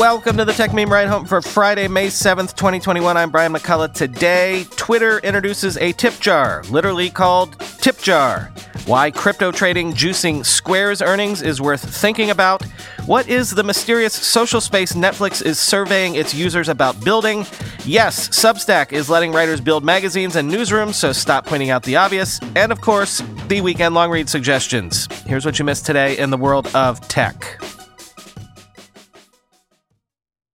Welcome to the Techmeme Ride Home for Friday, May 7th, 2021. I'm Brian McCullough. Today, Twitter introduces a tip jar, literally called Tip Jar. Why crypto trading juicing Square's earnings is worth thinking about. What is the mysterious social space Netflix is surveying its users about building? Yes, Substack is letting writers build magazines and newsrooms, so stop pointing out the obvious. And of course, the weekend long read suggestions. Here's what you missed today in the world of tech.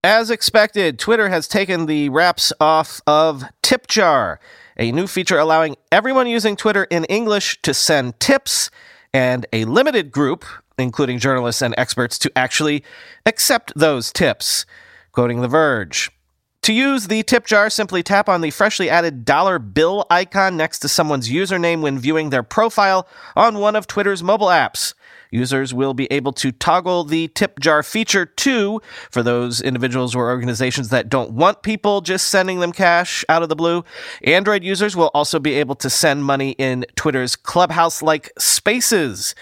As expected, Twitter has taken the wraps off of TipJar, a new feature allowing everyone using Twitter in English to send tips and a limited group, including journalists and experts, to actually accept those tips. Quoting The Verge. To use the tip jar, simply tap on the freshly added dollar bill icon next to someone's username when viewing their profile on one of Twitter's mobile apps. Users will be able to toggle the tip jar feature too for those individuals or organizations that don't want people just sending them cash out of the blue. Android users will also be able to send money in Twitter's Clubhouse like spaces.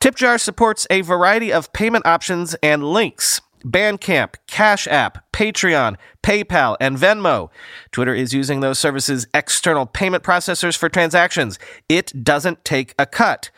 TipJar supports a variety of payment options and links. Bandcamp, Cash App, Patreon, PayPal, and Venmo. Twitter is using those services' external payment processors for transactions. It doesn't take a cut.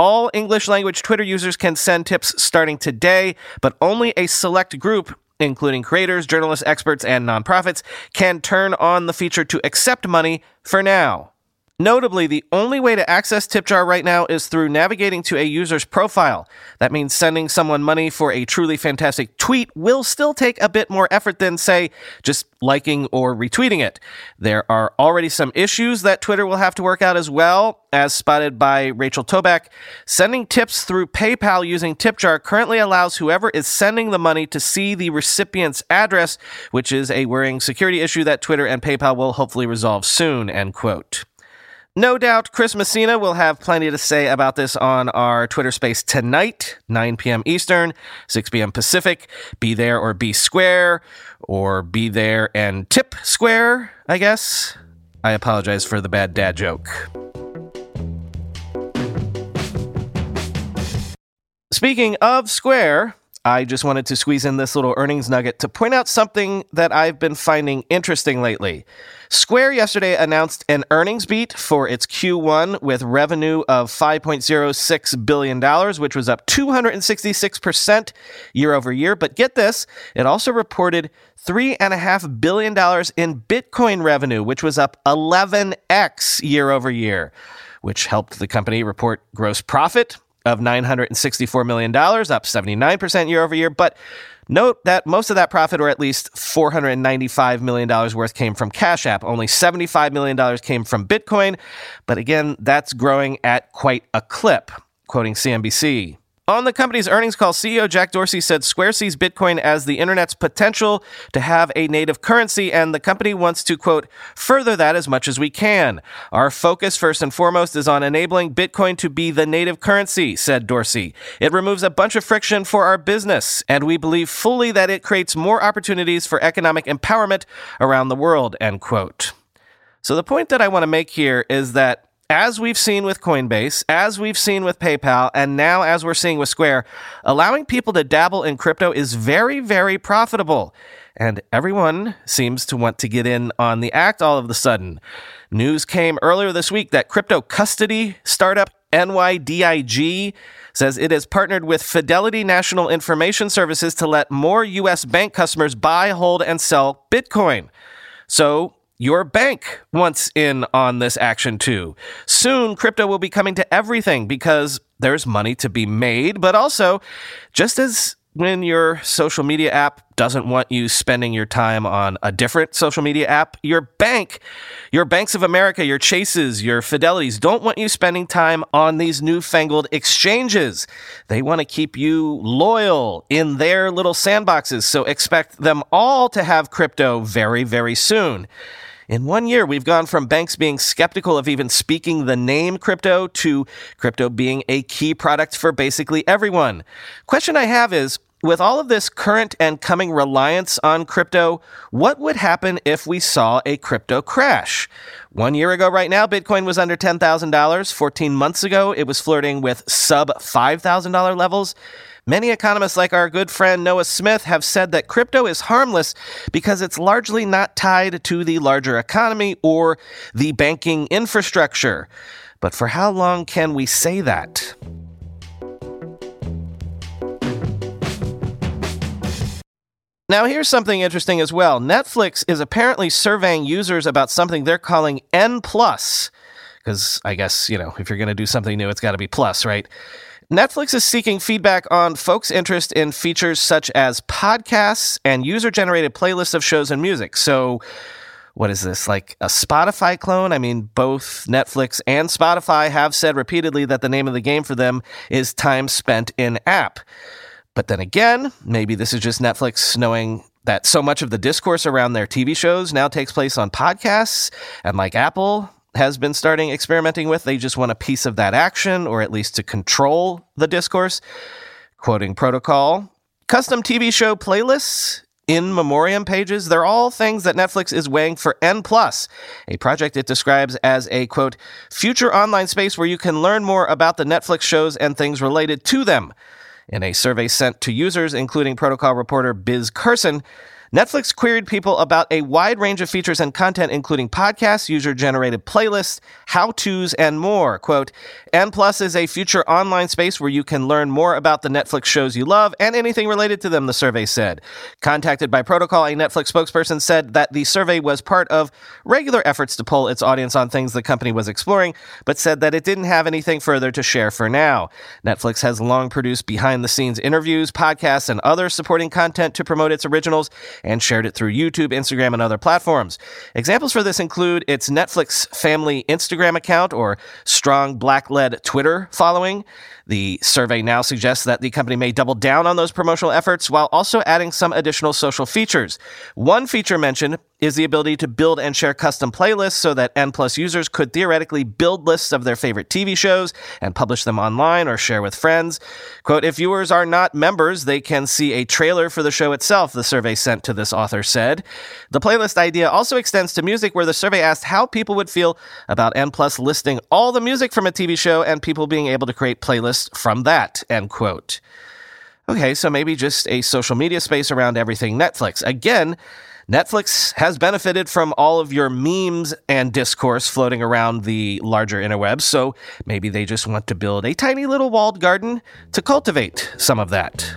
All English language Twitter users can send tips starting today, but only a select group including creators, journalists, experts, and nonprofits, can turn on the feature to accept money for now. Notably, the only way to access TipJar right now is through navigating to a user's profile. That means sending someone money for a truly fantastic tweet will still take a bit more effort than, say, just liking or retweeting it. There are already some issues that Twitter will have to work out as well, as spotted by Rachel Toback. Sending tips through PayPal using TipJar currently allows whoever is sending the money to see the recipient's address, which is a worrying security issue that Twitter and PayPal will hopefully resolve soon, end quote. No doubt Chris Messina will have plenty to say about this on our Twitter space tonight, 9 p.m. Eastern, 6 p.m. Pacific. Be there or be square, or be there and tip square, I guess. I apologize for the bad dad joke. Speaking of Square, I just wanted to squeeze in this little earnings nugget to point out something that I've been finding interesting lately. Square yesterday announced an earnings beat for its Q1 with revenue of $5.06 billion, which was up 266% year over year. But get this, it also reported $3.5 billion in Bitcoin revenue, which was up 11x year over year, which helped the company report gross profit of $964 million, up 79% year over year. But note that most of that profit, or at least $495 million worth, came from Cash App. Only $75 million came from Bitcoin. But again, that's growing at quite a clip, quoting CNBC. On the company's earnings call, CEO Jack Dorsey said Square sees Bitcoin as the internet's potential to have a native currency, and the company wants to, quote, further that as much as we can. Our focus, first and foremost, is on enabling Bitcoin to be the native currency, said Dorsey. It removes a bunch of friction for our business, and we believe fully that it creates more opportunities for economic empowerment around the world, end quote. So the point that I want to make here is that as we've seen with Coinbase, as we've seen with PayPal, and now as we're seeing with Square, allowing people to dabble in crypto is very, very profitable. And everyone seems to want to get in on the act all of a sudden. News came earlier this week that crypto custody startup NYDIG says it has partnered with Fidelity National Information Services to let more U.S. bank customers buy, hold, and sell Bitcoin. So your bank wants in on this action too. Soon, crypto will be coming to everything because there's money to be made, but also, just as when your social media app doesn't want you spending your time on a different social media app, your bank, your Banks of America, your Chases, your Fidelities don't want you spending time on these newfangled exchanges. They want to keep you loyal in their little sandboxes. So expect them all to have crypto very, very soon. In one year, we've gone from banks being skeptical of even speaking the name crypto to crypto being a key product for basically everyone. Question I have is, with all of this current and coming reliance on crypto, what would happen if we saw a crypto crash? One year ago, right now, Bitcoin was under $10,000. 14 months ago, it was flirting with sub $5,000 levels. Many economists, like our good friend Noah Smith, have said that crypto is harmless because it's largely not tied to the larger economy or the banking infrastructure. But for how long can we say that? Now, here's something interesting as well. Netflix is apparently surveying users about something they're calling N because I guess, you know, if you're going to do something new, it's got to be plus, right? Netflix is seeking feedback on folks' interest in features such as podcasts and user generated playlists of shows and music. So, what is this, like a Spotify clone? I mean, both Netflix and Spotify have said repeatedly that the name of the game for them is time spent in app. But then again, maybe this is just Netflix knowing that so much of the discourse around their TV shows now takes place on podcasts. And like Apple has been starting experimenting with, they just want a piece of that action or at least to control the discourse. Quoting protocol, custom TV show playlists in memoriam pages they're all things that netflix is weighing for n plus a project it describes as a quote future online space where you can learn more about the netflix shows and things related to them in a survey sent to users, including protocol reporter Biz Carson, Netflix queried people about a wide range of features and content, including podcasts, user generated playlists, how to's, and more. Quote, N Plus is a future online space where you can learn more about the Netflix shows you love and anything related to them, the survey said. Contacted by Protocol, a Netflix spokesperson said that the survey was part of regular efforts to poll its audience on things the company was exploring, but said that it didn't have anything further to share for now. Netflix has long produced behind the scenes interviews, podcasts, and other supporting content to promote its originals and shared it through YouTube, Instagram, and other platforms. Examples for this include its Netflix family Instagram account or strong black led Twitter following. The survey now suggests that the company may double down on those promotional efforts while also adding some additional social features. One feature mentioned is the ability to build and share custom playlists so that N Plus users could theoretically build lists of their favorite TV shows and publish them online or share with friends. Quote, if viewers are not members, they can see a trailer for the show itself, the survey sent to this author said. The playlist idea also extends to music, where the survey asked how people would feel about N Plus listing all the music from a TV show and people being able to create playlists from that, end quote. Okay, so maybe just a social media space around everything Netflix. Again, Netflix has benefited from all of your memes and discourse floating around the larger interwebs, so maybe they just want to build a tiny little walled garden to cultivate some of that.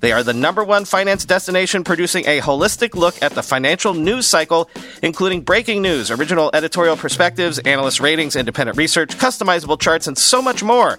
They are the number one finance destination producing a holistic look at the financial news cycle, including breaking news, original editorial perspectives, analyst ratings, independent research, customizable charts, and so much more.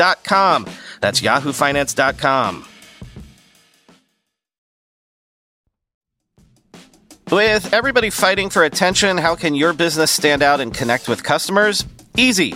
That's yahoofinance.com. With everybody fighting for attention, how can your business stand out and connect with customers? Easy.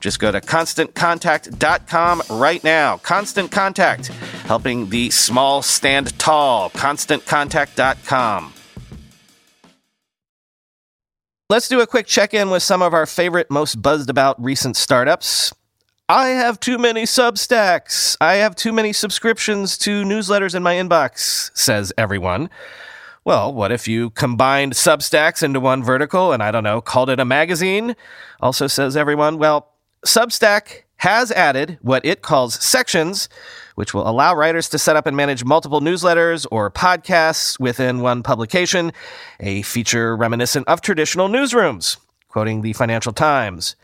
Just go to constantcontact.com right now. Constant Contact, helping the small stand tall. ConstantContact.com. Let's do a quick check in with some of our favorite, most buzzed about recent startups. I have too many Substacks. I have too many subscriptions to newsletters in my inbox, says everyone. Well, what if you combined Substacks into one vertical and I don't know, called it a magazine? Also says everyone. Well, Substack has added what it calls sections, which will allow writers to set up and manage multiple newsletters or podcasts within one publication, a feature reminiscent of traditional newsrooms. Quoting the Financial Times.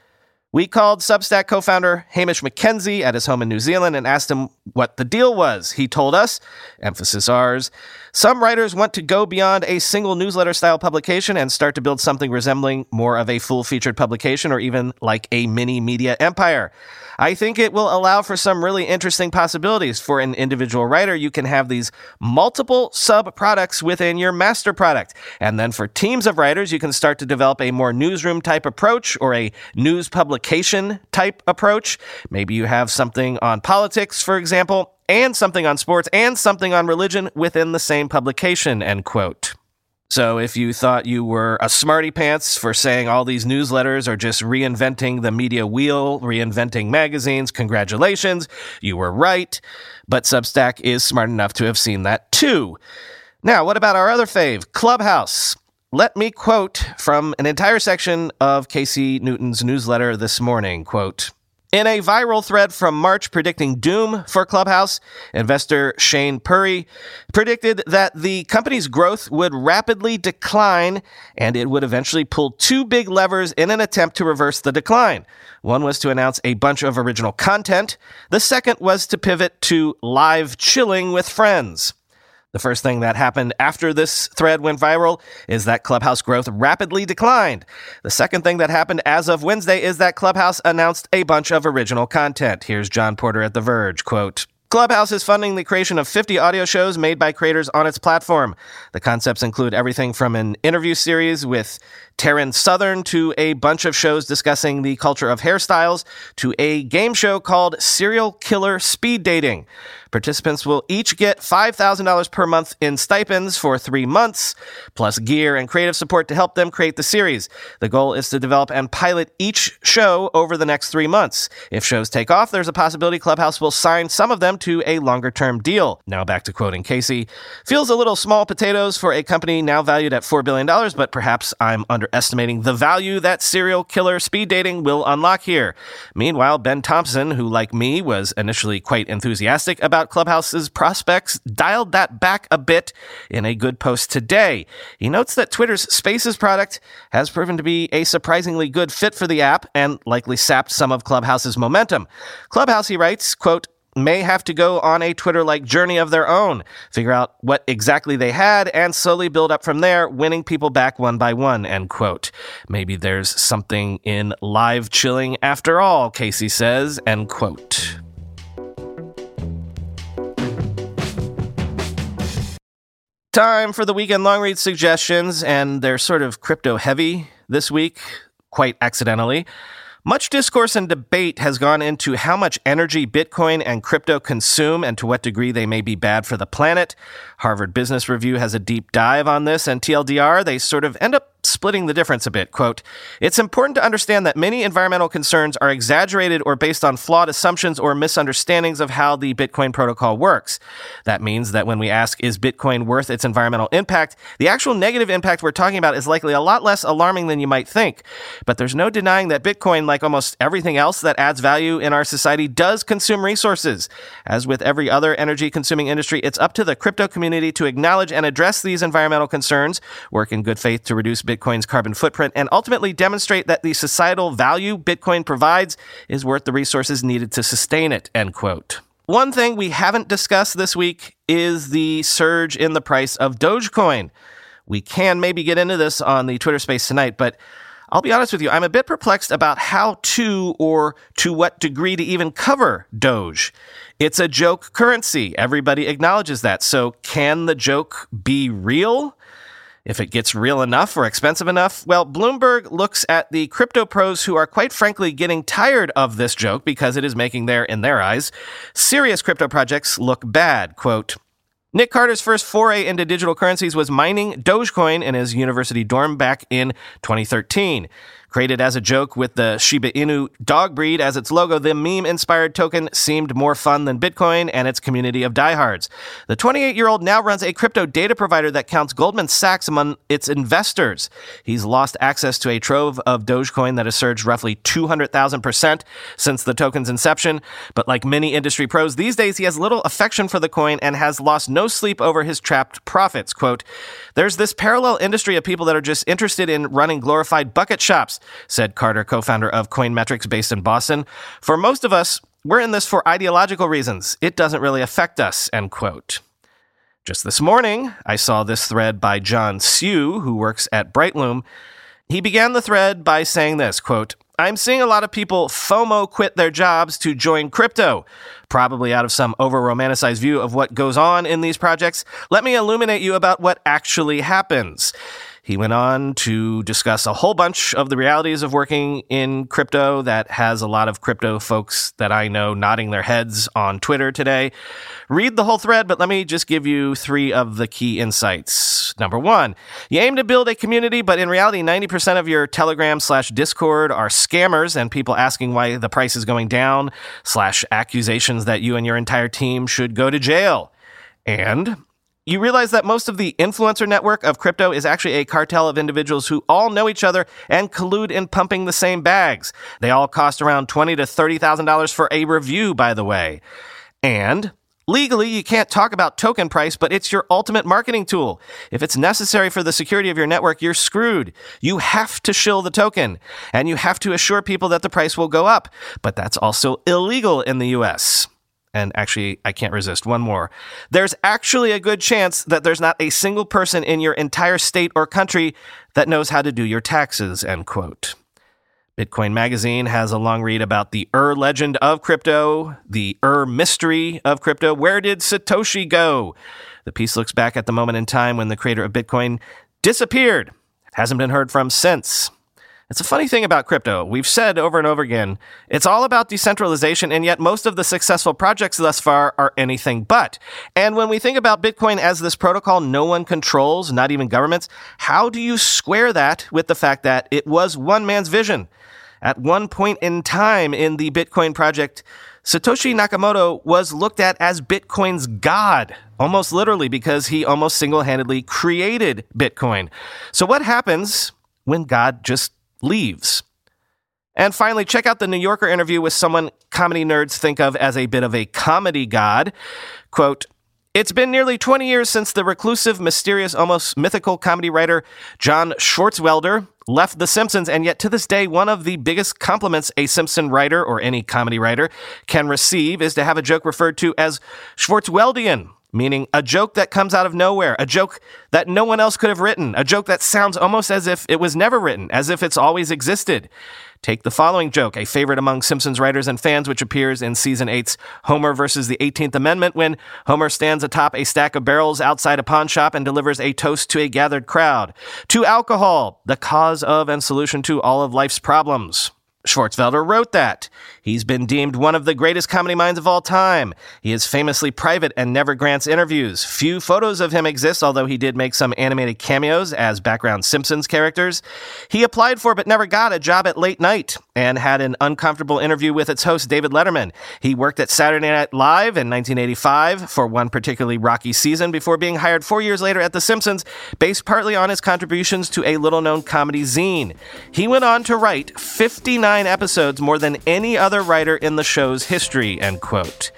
We called Substack co founder Hamish McKenzie at his home in New Zealand and asked him what the deal was. He told us, emphasis ours, some writers want to go beyond a single newsletter style publication and start to build something resembling more of a full featured publication or even like a mini media empire. I think it will allow for some really interesting possibilities. For an individual writer, you can have these multiple sub products within your master product. And then for teams of writers, you can start to develop a more newsroom type approach or a news publication type approach. Maybe you have something on politics, for example, and something on sports and something on religion within the same publication, end quote. So if you thought you were a smarty pants for saying all these newsletters are just reinventing the media wheel, reinventing magazines, congratulations, you were right. But Substack is smart enough to have seen that too. Now, what about our other fave, Clubhouse? Let me quote from an entire section of Casey Newton's newsletter this morning. Quote, in a viral thread from March predicting doom for Clubhouse, investor Shane Purry predicted that the company's growth would rapidly decline and it would eventually pull two big levers in an attempt to reverse the decline. One was to announce a bunch of original content. The second was to pivot to live chilling with friends. The first thing that happened after this thread went viral is that Clubhouse growth rapidly declined. The second thing that happened as of Wednesday is that Clubhouse announced a bunch of original content. Here's Jon Porter at The Verge, quote, Clubhouse is funding the creation of 50 audio shows made by creators on its platform. The concepts include everything from an interview series with Taryn Southern to a bunch of shows discussing the culture of hairstyles to a game show called Serial Killer Speed Dating. Participants will each get $5,000 per month in stipends for three months, plus gear and creative support to help them create the series. The goal is to develop and pilot each show over the next three months. If shows take off, there's a possibility Clubhouse will sign some of them to a longer term deal. Now back to quoting Casey. Feels a little small potatoes for a company now valued at $4 billion, but perhaps I'm underestimating the value that serial killer speed dating will unlock here. Meanwhile, Ben Thompson, who like me was initially quite enthusiastic about about Clubhouse's prospects dialed that back a bit in a good post today. He notes that Twitter's Spaces product has proven to be a surprisingly good fit for the app and likely sapped some of Clubhouse's momentum. Clubhouse, he writes, quote, may have to go on a Twitter like journey of their own, figure out what exactly they had, and slowly build up from there, winning people back one by one, end quote. Maybe there's something in live chilling after all, Casey says, end quote. Time for the weekend long read suggestions, and they're sort of crypto heavy this week, quite accidentally. Much discourse and debate has gone into how much energy Bitcoin and crypto consume and to what degree they may be bad for the planet. Harvard Business Review has a deep dive on this, and TLDR, they sort of end up splitting the difference a bit. Quote, It's important to understand that many environmental concerns are exaggerated or based on flawed assumptions or misunderstandings of how the Bitcoin protocol works. That means that when we ask, is Bitcoin worth its environmental impact, the actual negative impact we're talking about is likely a lot less alarming than you might think. But there's no denying that Bitcoin, like almost everything else that adds value in our society, does consume resources. As with every other energy consuming industry, it's up to the crypto community to acknowledge and address these environmental concerns, work in good faith to reduce Bitcoin Bitcoin's carbon footprint and ultimately demonstrate that the societal value Bitcoin provides is worth the resources needed to sustain it, end quote. One thing we haven't discussed this week is the surge in the price of Dogecoin. We can maybe get into this on the Twitter space tonight, but I'll be honest with you, I'm a bit perplexed about how to or to what degree to even cover Doge. It's a joke currency. Everybody acknowledges that. So can the joke be real? If it gets real enough or expensive enough, well, Bloomberg looks at the crypto pros who are quite frankly getting tired of this joke because it is making their, in their eyes, serious crypto projects look bad. Quote, Nick Carter's first foray into digital currencies was mining Dogecoin in his university dorm back in 2013. Created as a joke with the Shiba Inu dog breed as its logo, the meme inspired token seemed more fun than Bitcoin and its community of diehards. The 28 year old now runs a crypto data provider that counts Goldman Sachs among its investors. He's lost access to a trove of Dogecoin that has surged roughly 200,000% since the token's inception. But like many industry pros these days, he has little affection for the coin and has lost no sleep over his trapped profits. Quote, There's this parallel industry of people that are just interested in running glorified bucket shops said Carter, co founder of Coinmetrics based in Boston. For most of us, we're in this for ideological reasons. It doesn't really affect us, end quote. Just this morning, I saw this thread by Jon Syu, who works at Brightloom. He began the thread by saying this quote, I'm seeing a lot of people FOMO quit their jobs to join crypto, probably out of some over romanticized view of what goes on in these projects. Let me illuminate you about what actually happens. He went on to discuss a whole bunch of the realities of working in crypto that has a lot of crypto folks that I know nodding their heads on Twitter today. Read the whole thread, but let me just give you three of the key insights. Number one, you aim to build a community, but in reality, 90% of your Telegram slash Discord are scammers and people asking why the price is going down slash accusations that you and your entire team should go to jail. And you realize that most of the influencer network of crypto is actually a cartel of individuals who all know each other and collude in pumping the same bags. They all cost around twenty to thirty thousand dollars for a review, by the way. And Legally, you can't talk about token price, but it's your ultimate marketing tool. If it's necessary for the security of your network, you're screwed. You have to shill the token, and you have to assure people that the price will go up. But that's also illegal in the US. And actually, I can't resist one more. There's actually a good chance that there's not a single person in your entire state or country that knows how to do your taxes, end quote. Bitcoin Magazine has a long read about the Ur legend of crypto, the Ur mystery of crypto. Where did Satoshi go? The piece looks back at the moment in time when the creator of Bitcoin disappeared. Hasn't been heard from since. It's a funny thing about crypto. We've said over and over again, it's all about decentralization, and yet most of the successful projects thus far are anything but. And when we think about Bitcoin as this protocol no one controls, not even governments, how do you square that with the fact that it was one man's vision? At one point in time in the Bitcoin project, Satoshi Nakamoto was looked at as Bitcoin's god, almost literally, because he almost single handedly created Bitcoin. So, what happens when God just leaves. And finally, check out the New Yorker interview with someone comedy nerds think of as a bit of a comedy god. Quote, it's been nearly 20 years since the reclusive, mysterious, almost mythical comedy writer John Swartzwelder left The Simpsons, and yet to this day, one of the biggest compliments a Simpson writer or any comedy writer can receive is to have a joke referred to as Swartzweldian, meaning a joke that comes out of nowhere, a joke that no one else could have written, a joke that sounds almost as if it was never written, as if it's always existed. Take the following joke, a favorite among Simpsons writers and fans, which appears in season 8's Homer versus the 18th Amendment, when Homer stands atop a stack of barrels outside a pawn shop and delivers a toast to a gathered crowd. To alcohol, the cause of and solution to all of life's problems. Swartzwelder wrote that. He's been deemed one of the greatest comedy minds of all time. He is famously private and never grants interviews. Few photos of him exist, although he did make some animated cameos as background Simpsons characters. He applied for but never got a job at late night and had an uncomfortable interview with its host, David Letterman. He worked at Saturday Night Live in 1985 for one particularly rocky season before being hired four years later at The Simpsons, based partly on his contributions to a little known comedy zine. He went on to write 59 episodes, more than any other writer in the show's history, end quote.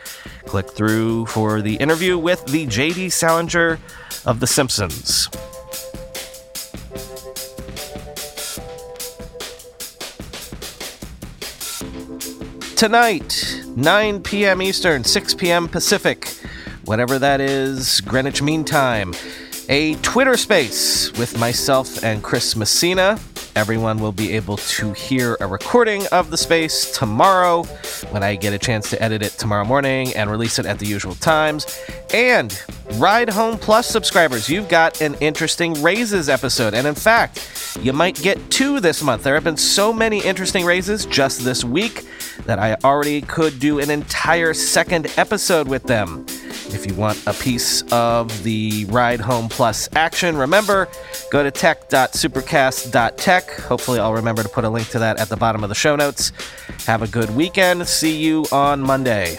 Click through for the interview with the J.D. Salinger of The Simpsons. Tonight, 9 p.m. Eastern, 6 p.m. Pacific, whatever that is, Greenwich Mean Time, a Twitter space with myself and Chris Messina. Everyone will be able to hear a recording of the space tomorrow when I get a chance to edit it tomorrow morning and release it at the usual times. And Ride Home Plus subscribers, you've got an interesting raises episode. And in fact, you might get two this month. There have been so many interesting raises just this week that I already could do an entire second episode with them. If you want a piece of the Ride Home Plus action, remember, go to tech.supercast.tech. Hopefully, I'll remember to put a link to that at the bottom of the show notes. Have a good weekend. See you on Monday.